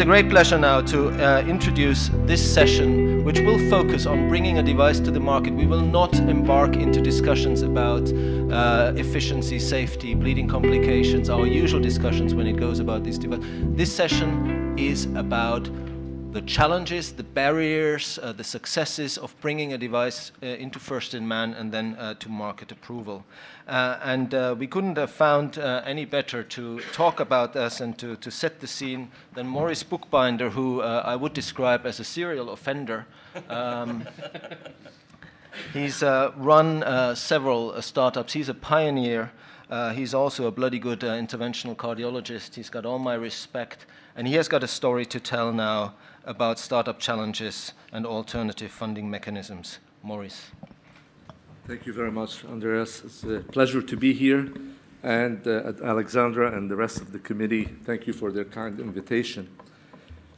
It's a great pleasure now to uh, introduce this session, which will focus on bringing a device to the market. We will not embark into discussions about uh, efficiency, safety, bleeding complications, our usual discussions when it goes about this device. This session is about the challenges, the barriers, uh, the successes of bringing a device uh, into first in man and then uh, to market approval. Uh, and uh, we couldn't have found uh, any better to talk about us and to, to set the scene than Maurice Buchbinder, who I would describe as a serial offender. Um, he's run several startups, he's a pioneer. He's also a bloody good interventional cardiologist. He's got all my respect, and he has got a story to tell now about startup challenges and alternative funding mechanisms. Maurice. Thank you very much, Andreas. It's a pleasure to be here. And uh, Alexandra and the rest of the committee, thank you for their kind invitation.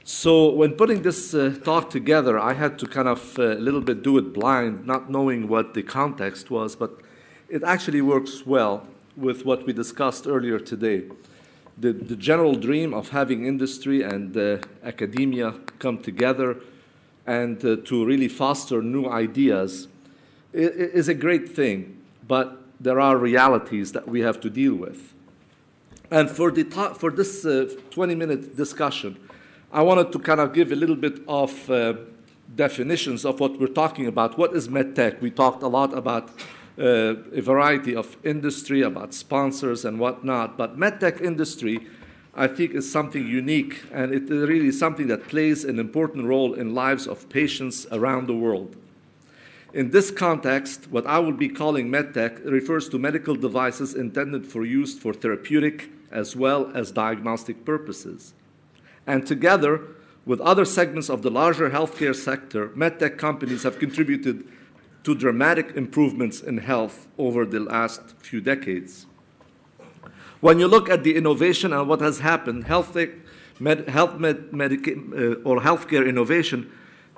So, when putting this uh, talk together, I had to kind of uh, a little bit do it blind, not knowing what the context was, but it actually works well with what we discussed earlier today the, the general dream of having industry and uh, academia come together and uh, to really foster new ideas is a great thing, but there are realities that we have to deal with. And for, the for this uh, 20 minute discussion, I wanted to kind of give a little bit of uh, definitions of what we're talking about. What is medtech? We talked a lot about uh, a variety of industry, about sponsors and whatnot. But medtech industry, I think, is something unique, and it really is something that plays an important role in lives of patients around the world. In this context, what I would be calling medtech refers to medical devices intended for use for therapeutic as well as diagnostic purposes. And together with other segments of the larger healthcare sector, medtech companies have contributed to dramatic improvements in health over the last few decades. When you look at the innovation and what has happened, health, med, health med, uh, or healthcare innovation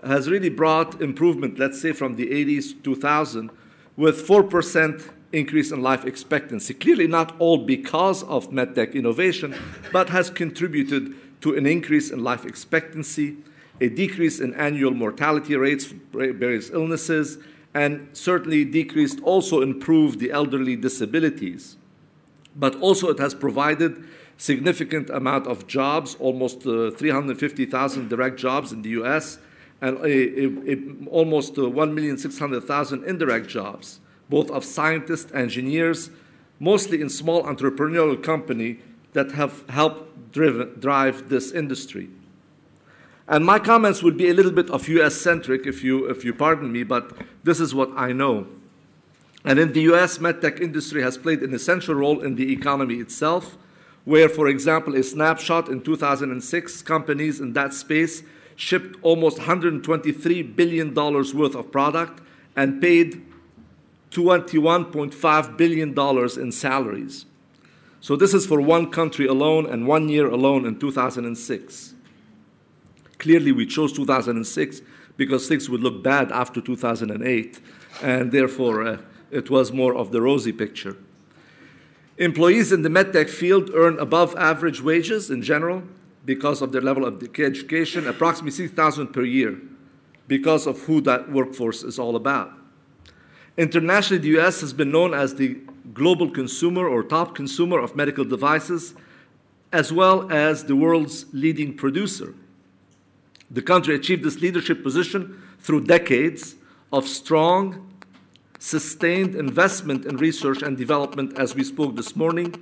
has really brought improvement, let's say from the 80s, to 2000, with 4% increase in life expectancy. Clearly, not all because of medtech innovation, but has contributed to an increase in life expectancy, a decrease in annual mortality rates for various illnesses, and certainly decreased, also improved the elderly disabilities. But also it has provided significant amount of jobs, almost uh, 350,000 direct jobs in the U.S., and a, a, a, almost uh, 1,600,000 indirect jobs, both of scientists, and engineers, mostly in small entrepreneurial company that have helped driven, drive this industry. And my comments would be a little bit of US centric, if you, if you pardon me, but this is what I know. And in the US, medtech industry has played an essential role in the economy itself, where, for example, a snapshot in 2006, companies in that space shipped almost $123 billion worth of product and paid $21.5 billion in salaries. So this is for one country alone and one year alone in 2006. Clearly, we chose 2006 because things would look bad after 2008, and therefore uh, it was more of the rosy picture. Employees in the medtech field earn above average wages in general because of their level of education, approximately 6,000 per year, because of who that workforce is all about. Internationally, the US has been known as the global consumer or top consumer of medical devices, as well as the world's leading producer the country achieved this leadership position through decades of strong, sustained investment in research and development, as we spoke this morning,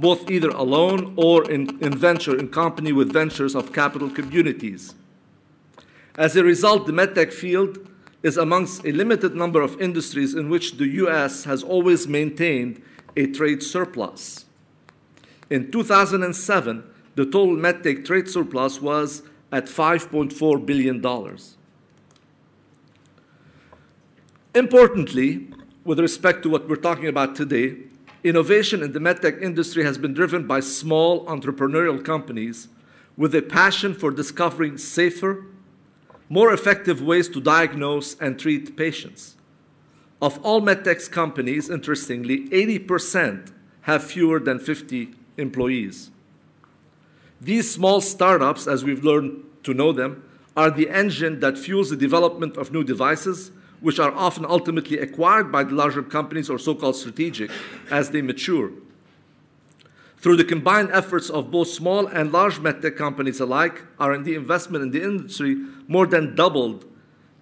both either alone or in, in venture, in company with ventures of capital communities. As a result, the medtech field is amongst a limited number of industries in which the US has always maintained a trade surplus. In 2007, the total medtech trade surplus was at $5.4 billion. Importantly, with respect to what we're talking about today, innovation in the medtech industry has been driven by small entrepreneurial companies with a passion for discovering safer, more effective ways to diagnose and treat patients. Of all medtech companies, interestingly, 80% have fewer than 50 employees. These small startups, as we've learned to know them, are the engine that fuels the development of new devices, which are often ultimately acquired by the larger companies or so-called strategic as they mature. Through the combined efforts of both small and large medtech companies alike, R&D investment in the industry more than doubled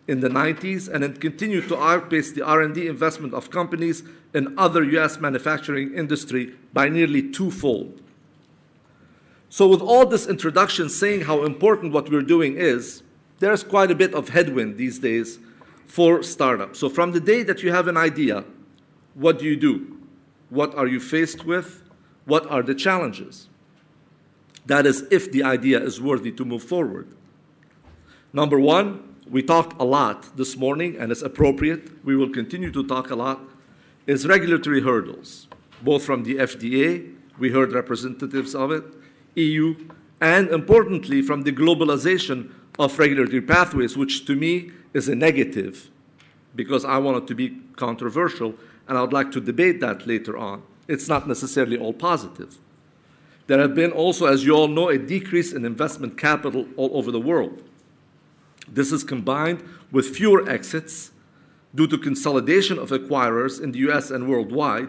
in the 90s and it continued to outpace the R&D investment of companies in other US manufacturing industry by nearly twofold. So with all this introduction saying how important what we're doing is, there's quite a bit of headwind these days for startups. So from the day that you have an idea, what do you do? What are you faced with? What are the challenges? That is, if the idea is worthy to move forward. Number one, we talked a lot this morning, and it's appropriate. We will continue to talk a lot, is regulatory hurdles, both from the FDA, we heard representatives of it, EU, and importantly, from the globalization of regulatory pathways, which to me is a negative because I want it to be controversial, and I would like to debate that later on. It's not necessarily all positive. There have been also, as you all know, a decrease in investment capital all over the world. This is combined with fewer exits due to consolidation of acquirers in the US and worldwide,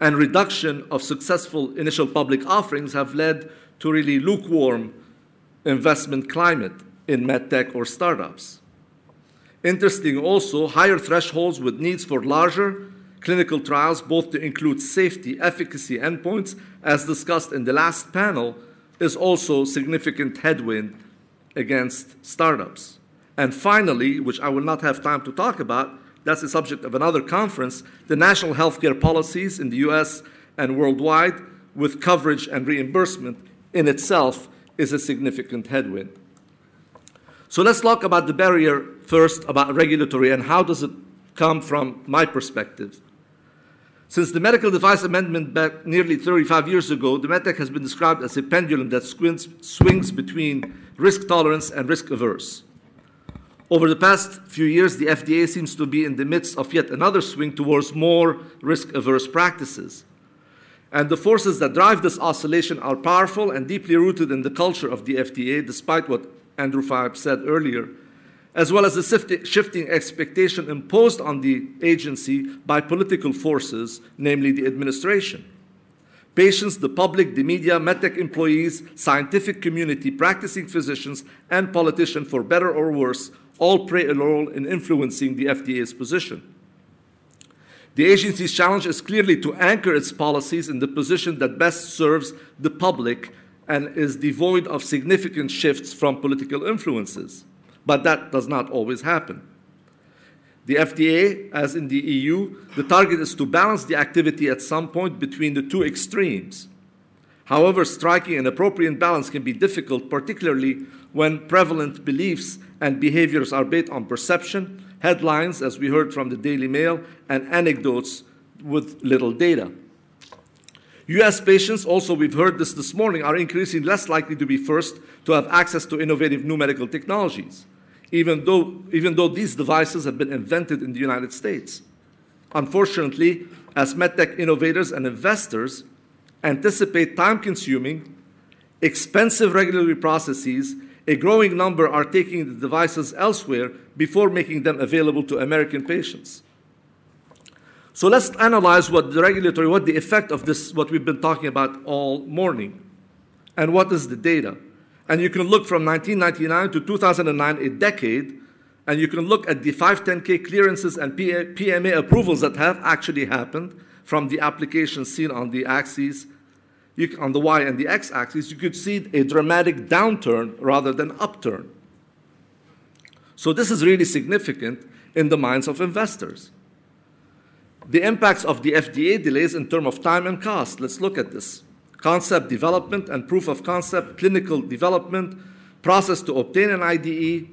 and reduction of successful initial public offerings have led to really lukewarm investment climate in medtech or startups. Interesting also, higher thresholds with needs for larger clinical trials, both to include safety, efficacy endpoints, as discussed in the last panel, is also significant headwind against startups. And finally, which I will not have time to talk about, that's the subject of another conference, the national healthcare policies in the US and worldwide with coverage and reimbursement in itself is a significant headwind. So let's talk about the barrier first, about regulatory, and how does it come from my perspective. Since the medical device amendment back nearly 35 years ago, the MedTech has been described as a pendulum that swings, swings between risk tolerance and risk averse. Over the past few years, the FDA seems to be in the midst of yet another swing towards more risk averse practices. And the forces that drive this oscillation are powerful and deeply rooted in the culture of the FDA, despite what Andrew Farb said earlier, as well as the shifting expectation imposed on the agency by political forces, namely the administration. Patients, the public, the media, medtech employees, scientific community, practicing physicians, and politicians, for better or worse, all play a role in influencing the FDA's position. The agency's challenge is clearly to anchor its policies in the position that best serves the public and is devoid of significant shifts from political influences. But that does not always happen. The FDA, as in the EU, the target is to balance the activity at some point between the two extremes. However, striking an appropriate balance can be difficult, particularly when prevalent beliefs and behaviors are based on perception, headlines, as we heard from the Daily Mail, and anecdotes with little data. US patients, also we've heard this this morning, are increasingly less likely to be first to have access to innovative new medical technologies, even though, even though these devices have been invented in the United States. Unfortunately, as medtech innovators and investors anticipate time consuming, expensive regulatory processes a growing number are taking the devices elsewhere before making them available to American patients. So let's analyze what the regulatory, what the effect of this, what we've been talking about all morning, and what is the data. And you can look from 1999 to 2009, a decade, and you can look at the 510K clearances and PMA approvals that have actually happened from the applications seen on the axes you, on the y and the x axis, you could see a dramatic downturn rather than upturn. So this is really significant in the minds of investors. The impacts of the FDA delays in terms of time and cost. Let's look at this. Concept development and proof of concept, clinical development, process to obtain an IDE,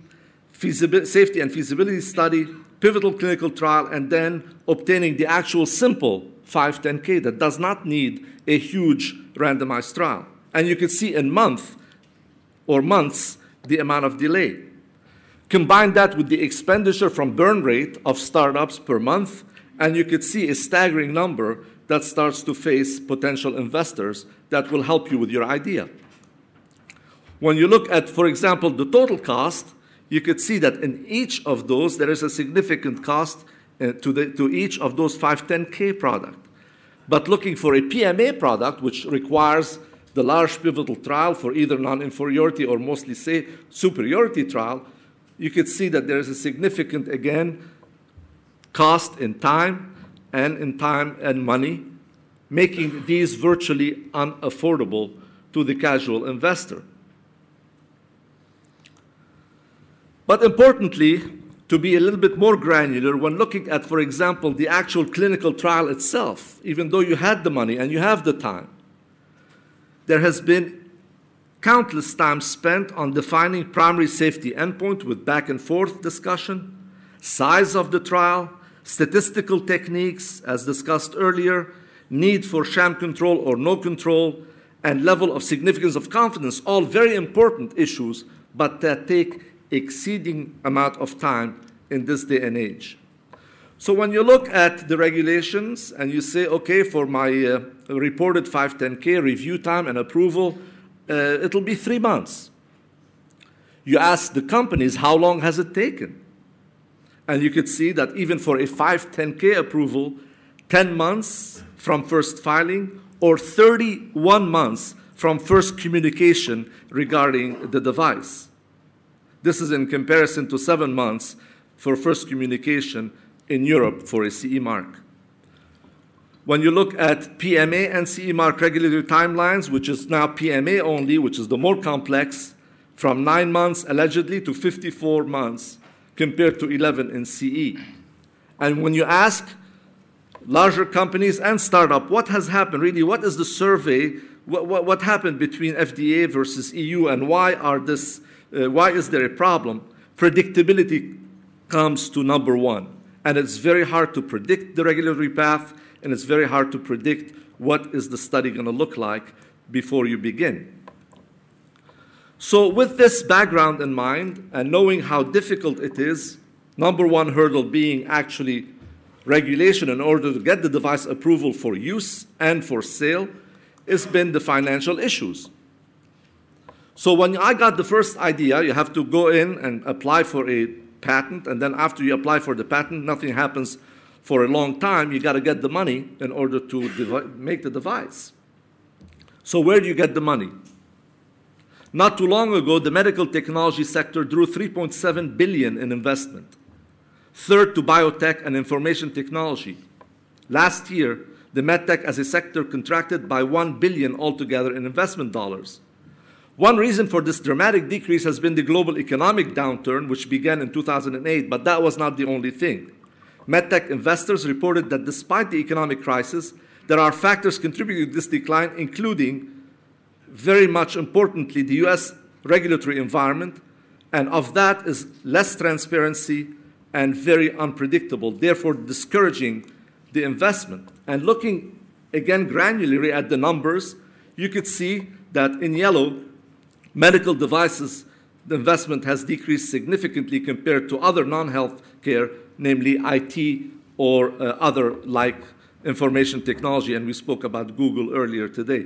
safety and feasibility study, pivotal clinical trial, and then obtaining the actual simple 510K that does not need a huge randomized trial. And you can see in month or months the amount of delay. Combine that with the expenditure from burn rate of startups per month, and you could see a staggering number that starts to face potential investors that will help you with your idea. When you look at, for example, the total cost, you could see that in each of those, there is a significant cost uh, to, the, to each of those 510K product. But looking for a PMA product, which requires the large pivotal trial for either non-inferiority or mostly say superiority trial, you could see that there is a significant, again, cost in time and in time and money, making these virtually unaffordable to the casual investor. But importantly, to be a little bit more granular, when looking at, for example, the actual clinical trial itself, even though you had the money and you have the time, there has been countless time spent on defining primary safety endpoint with back and forth discussion, size of the trial, statistical techniques, as discussed earlier, need for sham control or no control, and level of significance of confidence, all very important issues, but that take exceeding amount of time in this day and age. So when you look at the regulations and you say, okay, for my uh, reported 510K review time and approval, uh, it'll be three months. You ask the companies, how long has it taken? And you could see that even for a 510K approval, 10 months from first filing or 31 months from first communication regarding the device. This is in comparison to seven months for first communication in Europe for a CE mark. When you look at PMA and CE mark regulatory timelines, which is now PMA only, which is the more complex, from nine months allegedly to 54 months compared to 11 in CE. And when you ask larger companies and startup, what has happened really? What is the survey? What, what, what happened between FDA versus EU, and why are this? Uh, why is there a problem? Predictability comes to number one, and it's very hard to predict the regulatory path, and it's very hard to predict what is the study going to look like before you begin. So, with this background in mind, and knowing how difficult it is, number one hurdle being actually regulation in order to get the device approval for use and for sale it's been the financial issues. So when I got the first idea, you have to go in and apply for a patent, and then after you apply for the patent, nothing happens for a long time. You got to get the money in order to devi- make the device. So where do you get the money? Not too long ago, the medical technology sector drew 3.7 billion in investment third to biotech and information technology. Last year, the medtech as a sector contracted by 1 billion altogether in investment dollars. One reason for this dramatic decrease has been the global economic downturn, which began in 2008, but that was not the only thing. MedTech investors reported that despite the economic crisis, there are factors contributing to this decline, including, very much importantly, the US regulatory environment, and of that is less transparency and very unpredictable, therefore discouraging the investment. And looking again granularly at the numbers, you could see that in yellow, medical devices, investment has decreased significantly compared to other non health care, namely IT or uh, other like information technology, and we spoke about Google earlier today.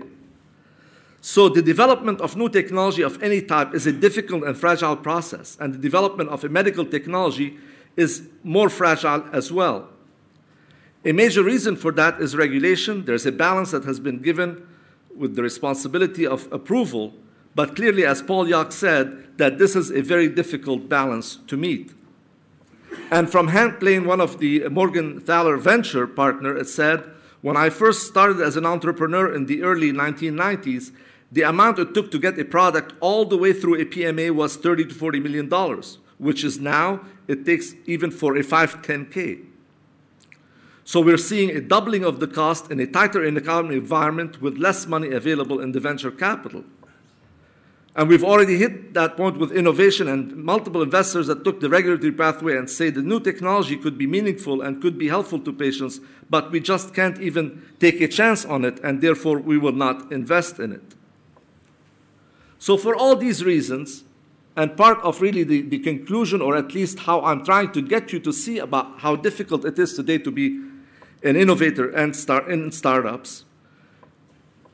So, the development of new technology of any type is a difficult and fragile process, and the development of a medical technology is more fragile as well. A major reason for that is regulation. There's a balance that has been given with the responsibility of approval, but clearly, as Paul Yock said, that this is a very difficult balance to meet. And from Hank Plain, one of the Morgenthaler venture partner, it said, when I first started as an entrepreneur in the early 1990s, the amount it took to get a product all the way through a PMA was 30 to 40 million dollars which is now it takes even for a 510K. So we're seeing a doubling of the cost in a tighter economic environment with less money available in the venture capital. And we've already hit that point with innovation and multiple investors that took the regulatory pathway and say the new technology could be meaningful and could be helpful to patients, but we just can't even take a chance on it, and therefore we will not invest in it. So, for all these reasons, and part of really the, the conclusion, or at least how I'm trying to get you to see about how difficult it is today to be an innovator and start in startups.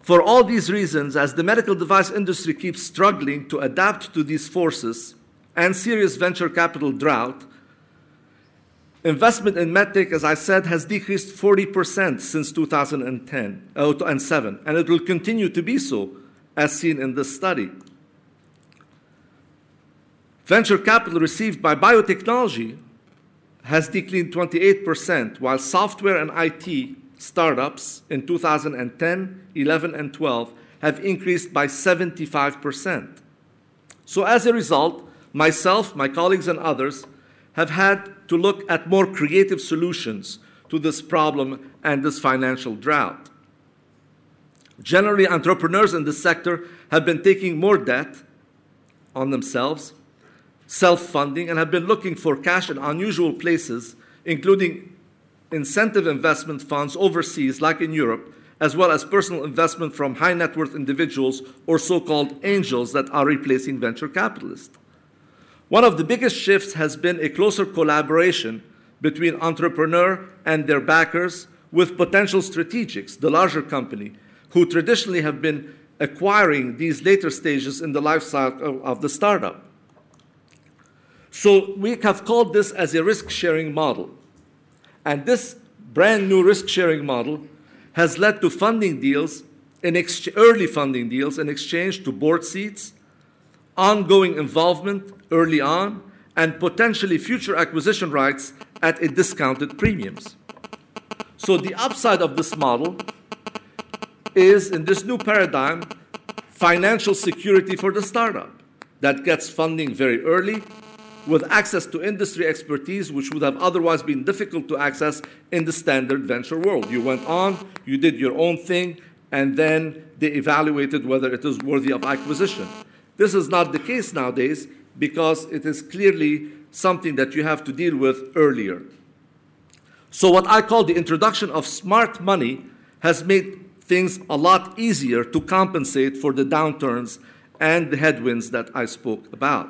For all these reasons, as the medical device industry keeps struggling to adapt to these forces and serious venture capital drought, investment in medtech, as I said, has decreased 40% since 2010 uh, and 7, and it will continue to be so, as seen in this study. Venture capital received by biotechnology has declined 28%, while software and IT startups in 2010, 11, and 12 have increased by 75%. So, as a result, myself, my colleagues, and others have had to look at more creative solutions to this problem and this financial drought. Generally, entrepreneurs in this sector have been taking more debt on themselves, self funding, and have been looking for cash in unusual places, including incentive investment funds overseas, like in Europe, as well as personal investment from high net worth individuals or so called angels that are replacing venture capitalists. One of the biggest shifts has been a closer collaboration between entrepreneur and their backers with potential strategics, the larger company, who traditionally have been acquiring these later stages in the life cycle of the startup. So we have called this as a risk sharing model. And this brand new risk sharing model has led to funding deals, in ex- early funding deals, in exchange to board seats, ongoing involvement early on, and potentially future acquisition rights at a discounted premiums. So the upside of this model is in this new paradigm financial security for the startup that gets funding very early with access to industry expertise which would have otherwise been difficult to access in the standard venture world. You went on, you did your own thing, and then they evaluated whether it is worthy of acquisition. This is not the case nowadays because it is clearly something that you have to deal with earlier. So, what I call the introduction of smart money has made things a lot easier to compensate for the downturns and the headwinds that I spoke about.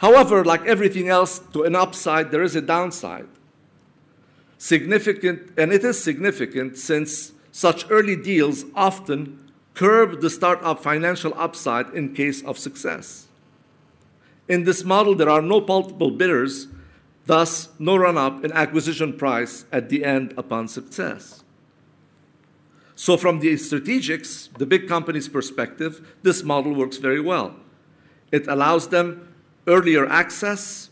However, like everything else, to an upside, there is a downside. Significant, and it is significant since such early deals often curb the startup financial upside in case of success. In this model, there are no multiple bidders, thus, no run up in acquisition price at the end upon success. So, from the strategics, the big company's perspective, this model works very well. It allows them earlier access,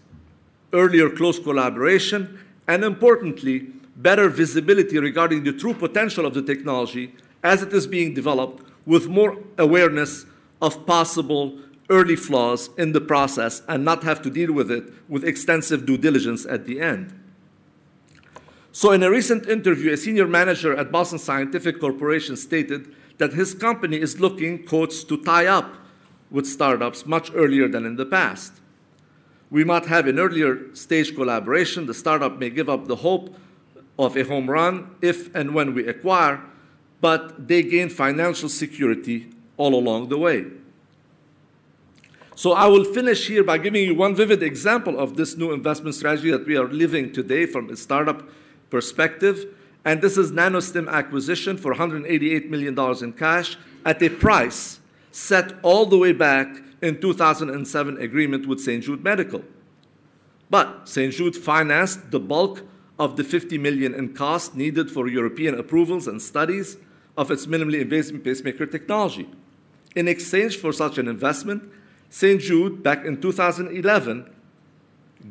earlier close collaboration, and importantly, better visibility regarding the true potential of the technology as it is being developed with more awareness of possible early flaws in the process and not have to deal with it with extensive due diligence at the end. So, in a recent interview, a senior manager at Boston Scientific Corporation stated that his company is looking, quotes, to tie up with startups much earlier than in the past. We might have an earlier stage collaboration. The startup may give up the hope of a home run if and when we acquire, but they gain financial security all along the way. So I will finish here by giving you one vivid example of this new investment strategy that we are living today from a startup perspective. And this is NanoStim acquisition for $188 million in cash at a price set all the way back in 2007 agreement with St. Jude Medical. But St. Jude financed the bulk of the 50 million in cost needed for European approvals and studies of its minimally invasive pacemaker technology. In exchange for such an investment, St. Jude, back in 2011,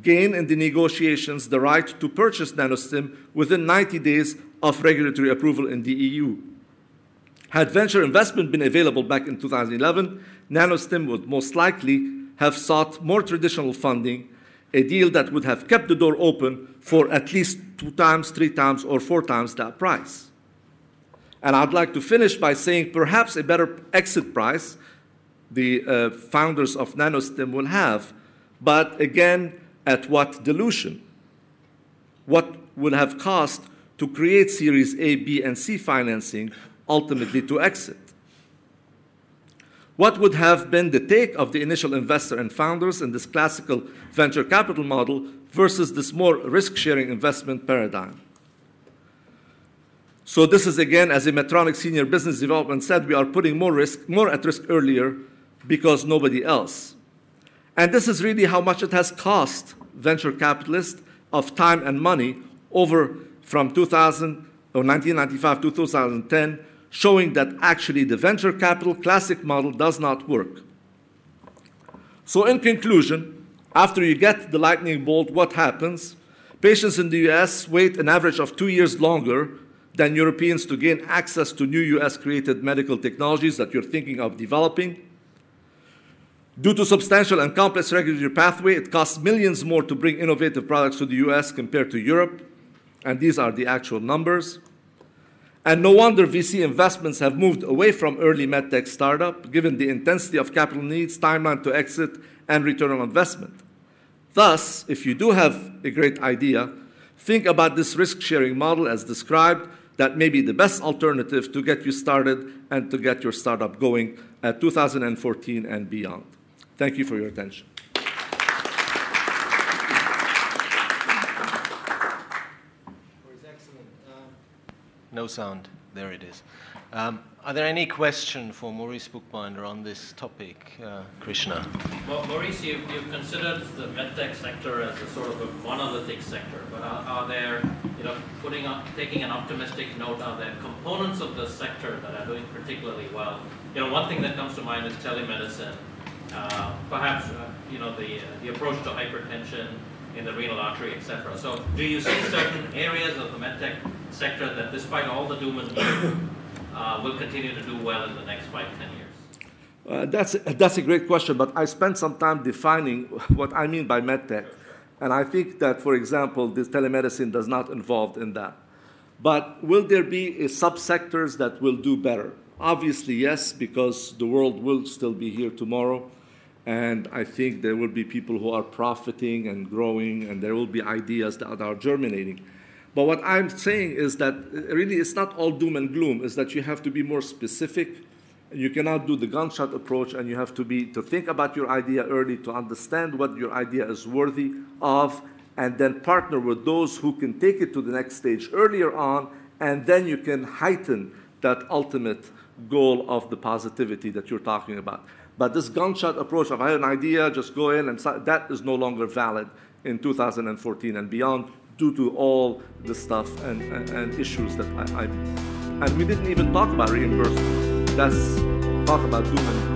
gained in the negotiations the right to purchase NanoStim within 90 days of regulatory approval in the EU. Had venture investment been available back in 2011, NanoStim would most likely have sought more traditional funding, a deal that would have kept the door open for at least two times, three times, or four times that price. And I'd like to finish by saying perhaps a better exit price the uh, founders of NanoStim will have, but again, at what dilution? What would have cost to create Series A, B, and C financing ultimately to exit? What would have been the take of the initial investor and founders in this classical venture capital model versus this more risk sharing investment paradigm? So this is again, as a Medtronic senior business development said, we are putting more risk, more at risk earlier because nobody else. And this is really how much it has cost venture capitalists of time and money over from 2000 or 1995 to 2010, showing that actually the venture capital classic model does not work. So in conclusion, after you get the lightning bolt, what happens? Patients in the US wait an average of two years longer than Europeans to gain access to new US created medical technologies that you're thinking of developing. Due to substantial and complex regulatory pathway, it costs millions more to bring innovative products to the US compared to Europe, and these are the actual numbers. And no wonder VC investments have moved away from early medtech startup, given the intensity of capital needs, timeline to exit, and return on investment. Thus, if you do have a great idea, think about this risk sharing model as described that may be the best alternative to get you started and to get your startup going at 2014 and beyond. Thank you for your attention. No sound. There it is. Um, are there any questions for Maurice Buchbinder on this topic, uh, Krishna? Well, Maurice, you, you've considered the medtech sector as a sort of a monolithic sector, but are, are there, you know, putting up, taking an optimistic note, are there components of the sector that are doing particularly well? You know, one thing that comes to mind is telemedicine. Uh, perhaps, uh, you know, the, uh, the approach to hypertension in the renal artery, etc. So do you see certain areas of the medtech sector that despite all the doom and gloom, uh, will continue to do well in the next five, ten years? Uh, that's, that's a great question, but I spent some time defining what I mean by medtech. And I think that, for example, this telemedicine does not involve in that. But will there be subsectors that will do better? Obviously, yes, because the world will still be here tomorrow. And I think there will be people who are profiting and growing, and there will be ideas that are germinating. But what I'm saying is that uh, really it's not all doom and gloom, is that you have to be more specific. You cannot do the gunshot approach, and you have to be to think about your idea early, to understand what your idea is worthy of, and then partner with those who can take it to the next stage earlier on, and then you can heighten that ultimate goal of the positivity that you're talking about. But this gunshot approach of I have an idea, just go in, and that is no longer valid in 2014 and beyond due to all the stuff and, and, and issues that I, I, and we didn't even talk about reimbursement. That's talk about gloom.